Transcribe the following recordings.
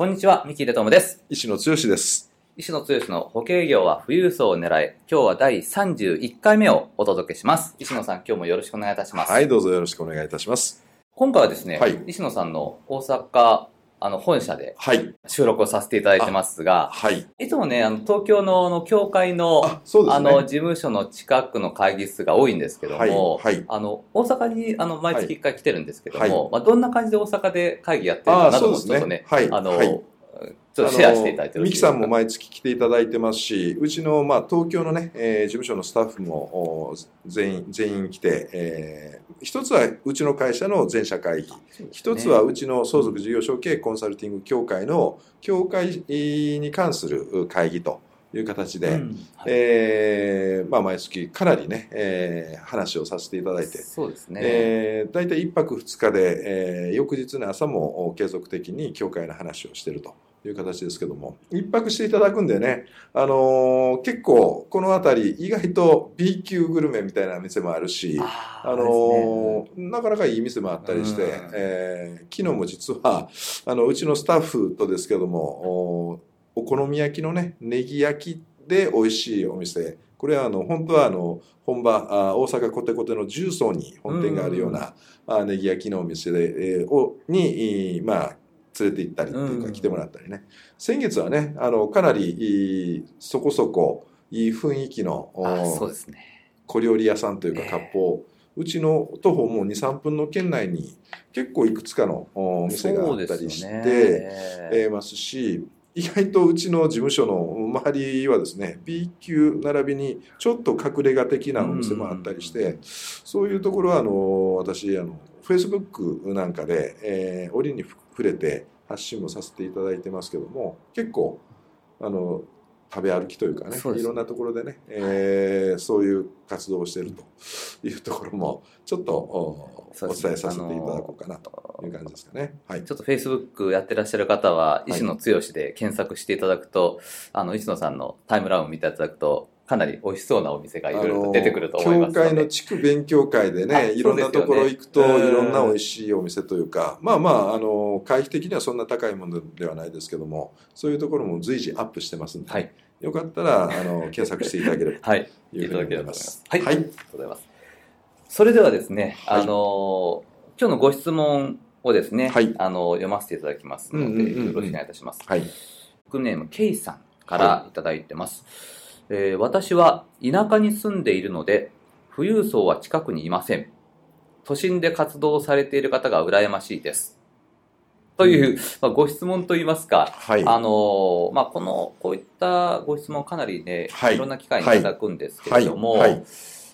こんにちは三木出友です。石野剛です。石野剛の保険業は富裕層を狙い今日は第31回目をお届けします。石野さん今日もよろしくお願いいたします。はいどうぞよろしくお願いいたします。今回はですね、はい。石野さんの大阪あの本社ではい。収録をさせていただいてますが、はい。いつもね、あの東京のあの協会のあそうですね。あの事務所の近くの会議室が多いんですけども、はいはい。あの大阪にあの毎月1回来てるんですけども、はい。まあ、どんな感じで大阪で会議やってるのかなとちょっとね、あそうですね。あの、はいちょっとシェアしていただいてミキさんも毎月来ていただいてますし、うちの、まあ、東京のね、えー事務所のスタッフもお全員全員来て、えー一つはうちの会社の全社会議、ね。一つはうちの相続事業承継コンサルティング協会の協会に関する会議という形で、うんはい。えーまあ、毎月かなりね、えー話をさせていただいて、そうですね。えー、大体1泊2日で、えー翌日の朝もお継続的に教会の話をしているという形ですけども。1泊していただくんでね、あのー結構この辺り意外と B 級グルメみたいな店もあるしあーあのーなかなかいい店もあったりして、うん。えー昨日も実はあのうちのスタッフとですけどもおお好み焼きのねネギ焼きで美味しいお店。これはあの本当はあの本場あ大阪コテコテの重曹に本店があるような、あネギ焼きのお店で、えーをに、いまあ、連れて行ったりっていううんか来てもらったりね、先月はねあのかなりいいそこそこいい雰囲気のおあそうですね。小料理屋さんというかええ割烹、うちの徒歩もう23分の圏内に結構いくつかのお店があったりして、ええーますし意外とうちの事務所の周りはですね B 級並びにちょっと隠れ家的なお店もあったりして、そういうところはあの私あの Facebook なんかで、えー折に触れて発信もさせていただいてますけども結構あの食べ歩きというかねね。いろんなところでね、えーそういう活動をしているというところもちょっとお伝えさせていただこうかなという感じですかね。はい。ちょっと Facebook やってらっしゃる方は、石野剛で検索していただくと、あの、石野さんのタイムラインを見ていただくと、かなり美味しそうなお店がいろいろと出てくると思いますので。教会の地区勉強会であね、いろんなところ行くと、いろんな美味しいお店というか、まあまあ、あの、会費的にはそんな高いものではないですけども、そういうところも随時アップしてますんで、はいよかったら、あの、検索していただければ はい。というふうに思います。はいはい。ありがとうございます。それではですね、はいあの、今日のご質問をですね、はいあの、読ませていただきますので、よろしくお願いいたします。はい。ネーム、ケイさんからいただいてます。えー私は田舎に住んでいるので、富裕層は近くにいません。都心で活動されている方が羨ましいです。という、まあ、ご質問といいますか、はい。あのーまあ、この、こういったご質問かなりね、はい。いろんな機会にいただくんですけれども、はい。はい。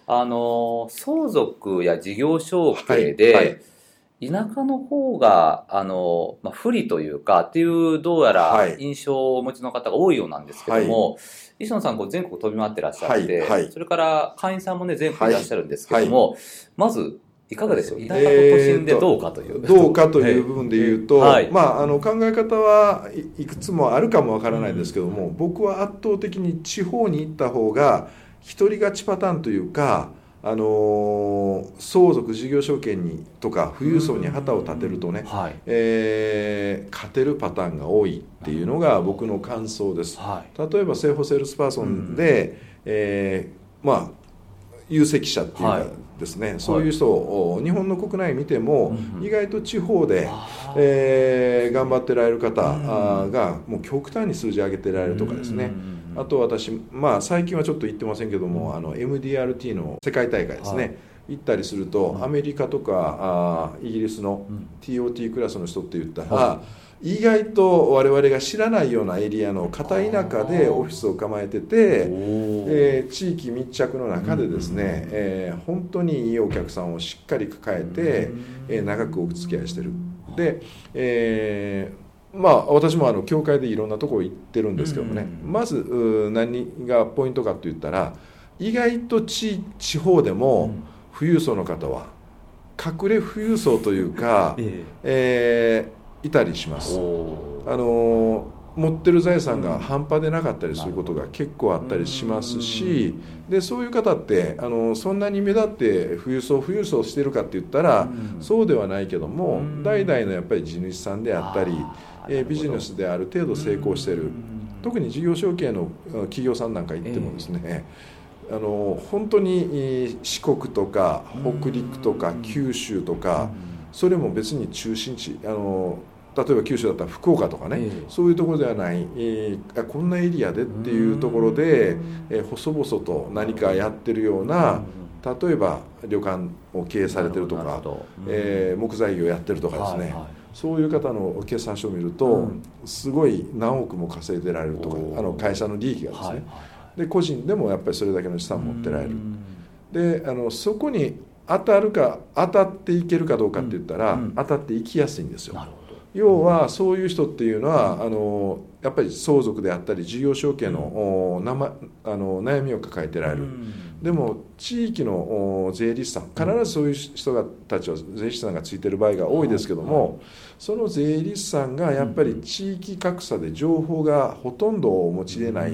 あのー相続や事業承継でい、田舎の方が、あのーまあ、不利というか、っていう、どうやらはい。印象をお持ちの方が多いようなんですけども、石野さん、こう全国飛び回ってらっしゃって、はいはい。それから会員さんもね、全国い。らっしゃるんですけども、まず、いかがでしょう？田舎と都心でどうかという。どうかという部分で言うと、はい。まあ、あの考え方はいいくつもあるかもわからないですけども、僕は圧倒的に地方に行った方が一人勝ちパターンというか、あのー相続事業承継にとか富裕層に旗を立てるとね、はい。えー勝てるパターンが多いっていうのが僕の感想です。はい。例えば生保セールスパーソンで、えーまあ有責者っていうはい。かですね、そういう人を日本の国内見ても、意外と地方で、えー頑張ってられる方がもう極端に数字上げてられるとかですね、あと私、まあ、最近はちょっと行ってませんけども、あの MDRT の世界大会ですね、はい行ったりすると、うん。アメリカとかあーイギリスのうん。TOT クラスの人って言ったら、は意外と我々が知らないようなエリアの片田舎でオフィスを構えてて、えー地域密着の中でですね、うんえー本当にいいお客さんをしっかり抱えて、えー長くお付き合いしてる。で、えーまあ私もあの教会でいろんなところ行ってるんですけどもね、うんまずう何がポイントかといったら意外と地地方でも富裕層の方は隠れ富裕層というか、ええ。ーいたりしまえす。おあのー持ってる財産が半端でなかったりすることが結構あったりしますし、でそういう方ってあのそんなに目立って富裕層富裕層してるかって言ったら、うん。そうではないけども、うん。代々のやっぱり地主さんであったり、えービジネスである程度成功してる、特に事業承継のうん企業さんなんか行ってもですね、あの本当にえー四国とか北陸とかうん。九州とか、それも別に中心地あの例えば九州だったら福岡とかね、ええ。そういうところではない、えーあこんなエリアでっていうところで、えー細々と何かやってるような、例えば旅館を経営されてるとか、えー木材業やってるとかですね、そういう方の決算書を見ると、うん。すごい何億も稼いでられるとかあの会社の利益がですね、はいで個人でもやっぱりそれだけの資産を持ってられる、うん。であのそこに当たるか当たっていけるかどうかって言ったら、うん当たっていきやすいんですよ。要はそういう人っていうのは、あのやっぱり相続であったり事業承継の,、おなまあの悩みを抱えてられる、でも地域のお税理士さん必ずそういう人がたちは税理士さんがついてる場合が多いですけども、その税理士さんがやっぱり地域格差で情報がほとんどお持ちでない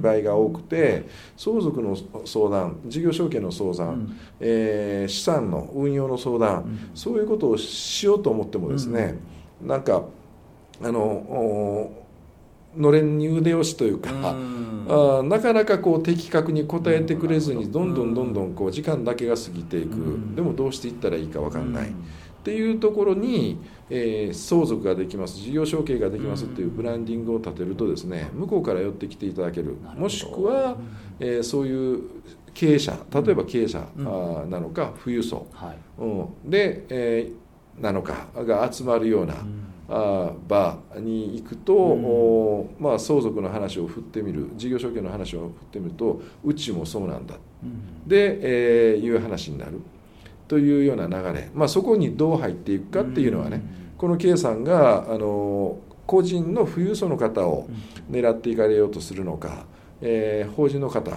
場合が多くて相続の相談事業承継の相談、えー資産の運用の相談、そういうことをしようと思ってもですね、なんかあのおのれんに腕押しというか、あーなかなかこう的確に答えてくれずにどんどんどんどんこう時間だけが過ぎていく、うん。でもどうしていったらいいか分かんない、っていうところに、えー相続ができます事業承継ができますっていうブランディングを立てるとですね向こうから寄ってきていただける。もしくは、えーそういう経営者例えば経営者、うん。あーなのか富裕層、はい。うん、で、えーなのかが集まるような、あー場に行くと、うん。まあ、相続の話を振ってみる事業承継の話を振ってみるとうちもそうなんだ。で、えーいう話になる。というような流れ、まあ、そこにどう入っていくかっていうのはね、この K さんがあの個人の富裕層の方を狙っていかれようとするのか、えー法人の方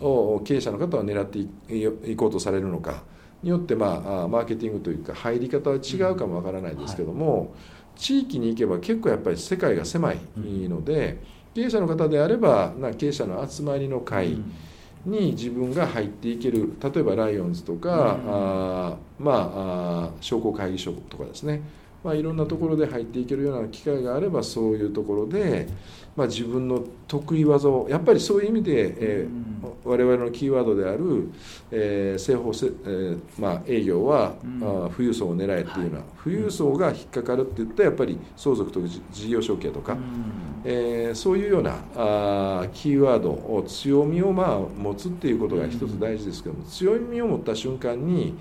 を経営者の方を狙っていいこうとされるのかによって、まあ、マーケティングというか入り方は違うかもわからないですけども、地域に行けば結構やっぱり世界が狭いので、経営者の方であればな経営者の集まりの会に自分が入っていける例えばライオンズとか、うん。あーまああー商工会議所とかですね、まあ、いろんなところで入っていけるような機会があればそういうところで、まあ、自分の得意技をやっぱりそういう意味で、えー我々のキーワードである、えー、製法せ、えーまあ、営業は、うん。あー富裕層を狙えっていうのは、富裕層が引っかかるって言ったらやっぱり相続とか事事業承継とか、えーそういうようなあーキーワードを強みをまあ持つっていうことが一つ大事ですけども、強みを持った瞬間に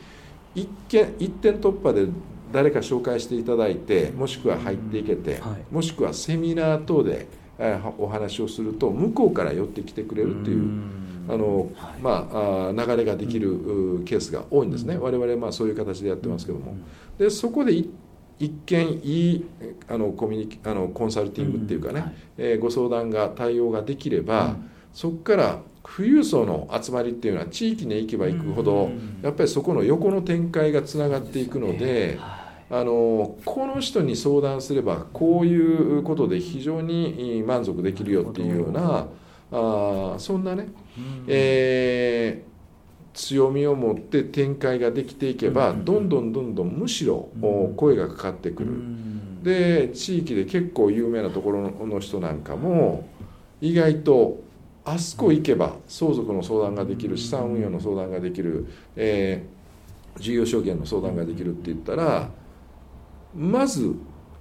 一見一点突破で誰か紹介していただいてもしくは入っていけて、はい。もしくはセミナー等で、えーお話をすると向こうから寄ってきてくれるっていう。あのはい。まあ、流れができるうケースが多いんですね、我々まあそういう形でやってますけども、でそこでい一見いいあのコミュニケあのコンサルティングっていうかね、うん。はい。えーご相談が対応ができれば、そこから富裕層の集まりっていうのは地域に行けば行くほど、うん。やっぱりそこの横の展開がつながっていくので。あのこの人に相談すればこういうことで非常に満足できるよっていうようなあーそんなね、えー強みを持って展開ができていけばうん。どんどんどんどんむしろ声がかかってくる。で地域で結構有名なところの人なんかも意外とあそこ行けば相続の相談ができる資産運用の相談ができる、えー事業承継の相談ができるって言ったらまず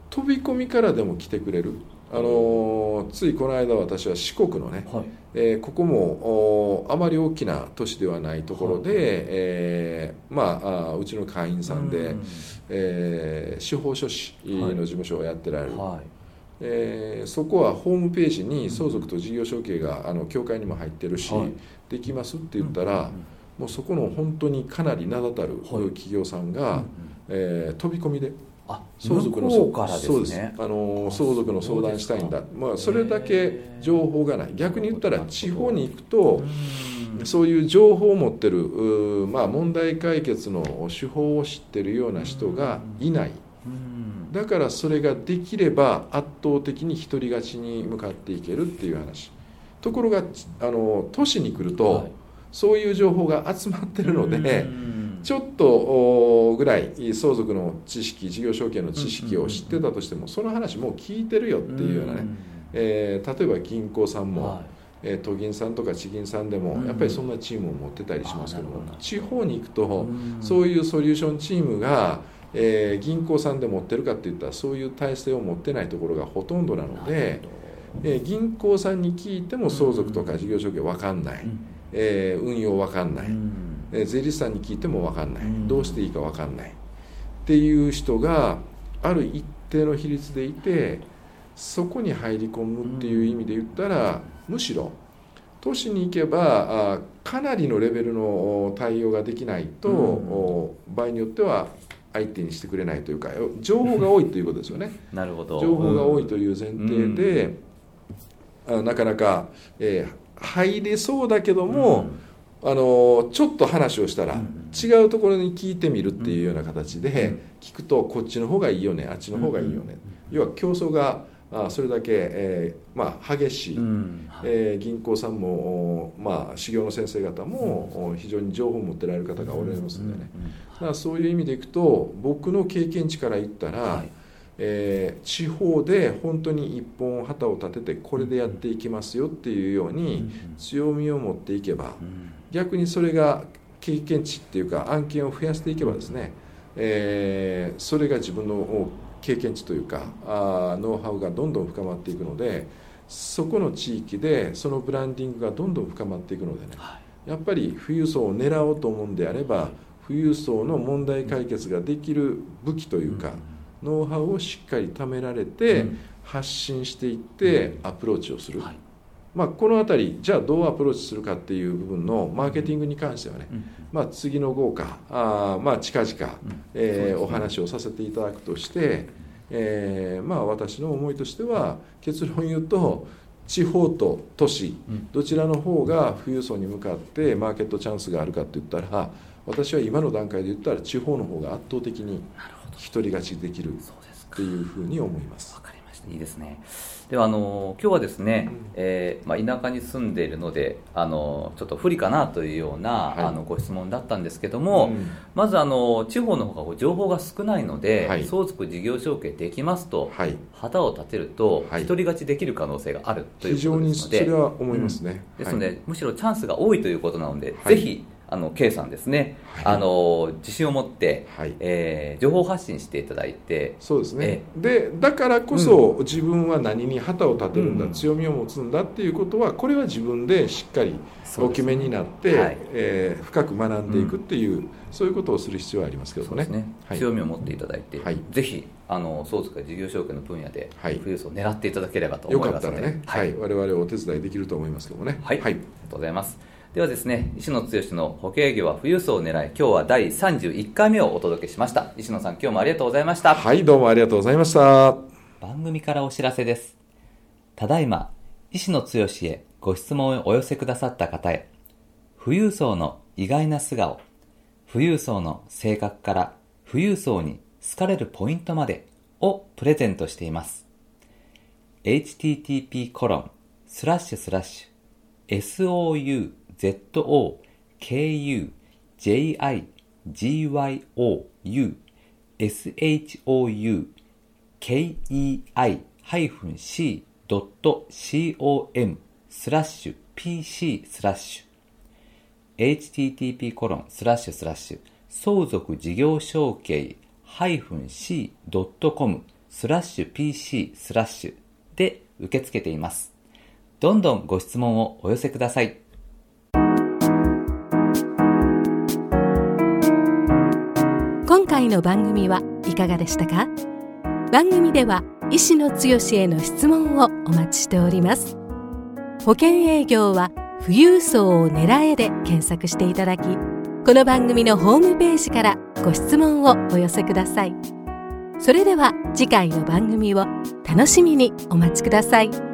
飛び込みからでも来てくれる。あのーついこの間私は四国のね、はい。えーここもおあまり大きな都市ではないところで、えーまああーうちの会員さんで、うん。えー司法書士の事務所をやってられる、はいえーそこはホームページに相続と事業承継があの協会にも入ってるし、はい。できますって言ったら、もうそこの本当にかなり名だたるはい。企業さんが、えー飛び込みであ相続の向こうですね。あの相続の相談したいんだ。まあ、それだけ情報がない。逆に言ったら地方に行くとそういう情報を持ってる、まあ、問題解決の手法を知ってるような人がいない。うんだからそれができれば圧倒的に独り勝ちに向かっていけるっていう話。ところがあの都市に来ると、はい。そういう情報が集まってるので、うんちょっとおぐらい相続の知識事業承継の知識を知ってたとしてもその話もう聞いてるよっていうようなね、えー例えば銀行さんも、はえー都銀さんとか地銀さんでもうんやっぱりそんなチームを持ってたりしますけども地方に行くとうん。そういうソリューションチームが、えー銀行さんで持ってるかっていったらそういう体制を持ってないところがほとんどなので、えー銀行さんに聞いても相続とか事業承継分かんない、えー運用分かんない、えー税理士さんに聞いても分かんない、うん。どうしていいか分かんない。っていう人がある一定の比率でいてそこに入り込むっていう意味で言ったら、むしろ都市に行けばあかなりのレベルのお対応ができないと、場合によっては相手にしてくれないというか情報が多いということですよね。なるほど。情報が多いという前提で、あなかなか、えー入れそうだけども、あのちょっと話をしたら、うん。違うところに聞いてみるっていうような形で、聞くとこっちの方がいいよねあっちの方がいいよね、要は競争があそれだけ、えーまあ、激しい、うんえー銀行さんも、おまあ、修行の先生方も、お非常に情報を持ってられる方がおられますんでね、だからそういう意味でいくと僕の経験値から言ったら、はい。えー地方で本当に一本旗を立ててこれでやっていきますよっていうように強みを持っていけばうん。逆にそれが経験値っていうか案件を増やしていけばですね、えーそれが自分のお経験値というかあーノウハウがどんどん深まっていくのでそこの地域でそのブランディングがどんどん深まっていくのでねはい。やっぱり富裕層を狙おうと思うんであれば富裕層の問題解決ができる武器というか、ノウハウをしっかり貯められて、うん。発信していってアプローチをする、はいまあ、この辺りじゃあどうアプローチするかっていう部分のマーケティングに関してはね、うん。まあ、次の号かあーまあ近々、うん。えーお話をさせていただくとして、えーまあ、私の思いとしては結論言うと地方と都市うん。どちらの方が富裕層に向かってマーケットチャンスがあるかって言ったら私は今の段階で言ったら地方の方が圧倒的に独り勝ちできるっていうふうに思いますいいですね。ではあの今日はですね、うん。えーまあ、田舎に住んでいるのであのちょっと不利かなというような、はい。あのご質問だったんですけども、うん。まずあの地方の方が情報が少ないので、はい。相続事業承継できますとはい。旗を立てるとはい。独り勝ちできる可能性があるという非常にそことですので、れは思いますね。ですので、はい。むしろチャンスが多いということなので、はい。ぜひあの K さんですね、はい。あの自信を持って、はい。えー情報発信していただいて。そうですね。え、でだからこそ自分は何に旗を立てるんだ、うん。強みを持つんだっていうことはこれは自分でしっかりそうですね。お決めになって、はい。えー深く学んでいくっていう、そういうことをする必要はありますけどもねね、はい。強みを持っていただいて、はい。ぜひあの相続や事業承継の分野ではい。富裕層を狙っていただければとよ思いますので、かったらね、はい。我々お手伝いできると思いますけどもね。はい、はい。ありがとうございます。ではですね、石野剛の保険業は富裕層を狙い、今日は第31回目をお届けしました。石野さん、今日もありがとうございました。はいどうもありがとうございました番組からお知らせです。ただいま、石野剛へご質問をお寄せくださった方へ、富裕層の意外な素顔、富裕層の性格から富裕層に好かれるポイントまでをプレゼントしています。http コロンスラッシュスラッシュ souzokugyo kei-c.com スラッシュ pc スラッシュ http コロンスラッシュスラッシュ相続事業承継 -c.com スラッシュ pc スラッシュで受け付けています。どんどんご質問をお寄せください。回の番組はいかがでしたか？番組では石野剛への質問をお待ちしております。保険営業は富裕層を狙えで検索していただきこの番組のホームページからご質問をお寄せください。それでは次回の番組を楽しみにお待ちください。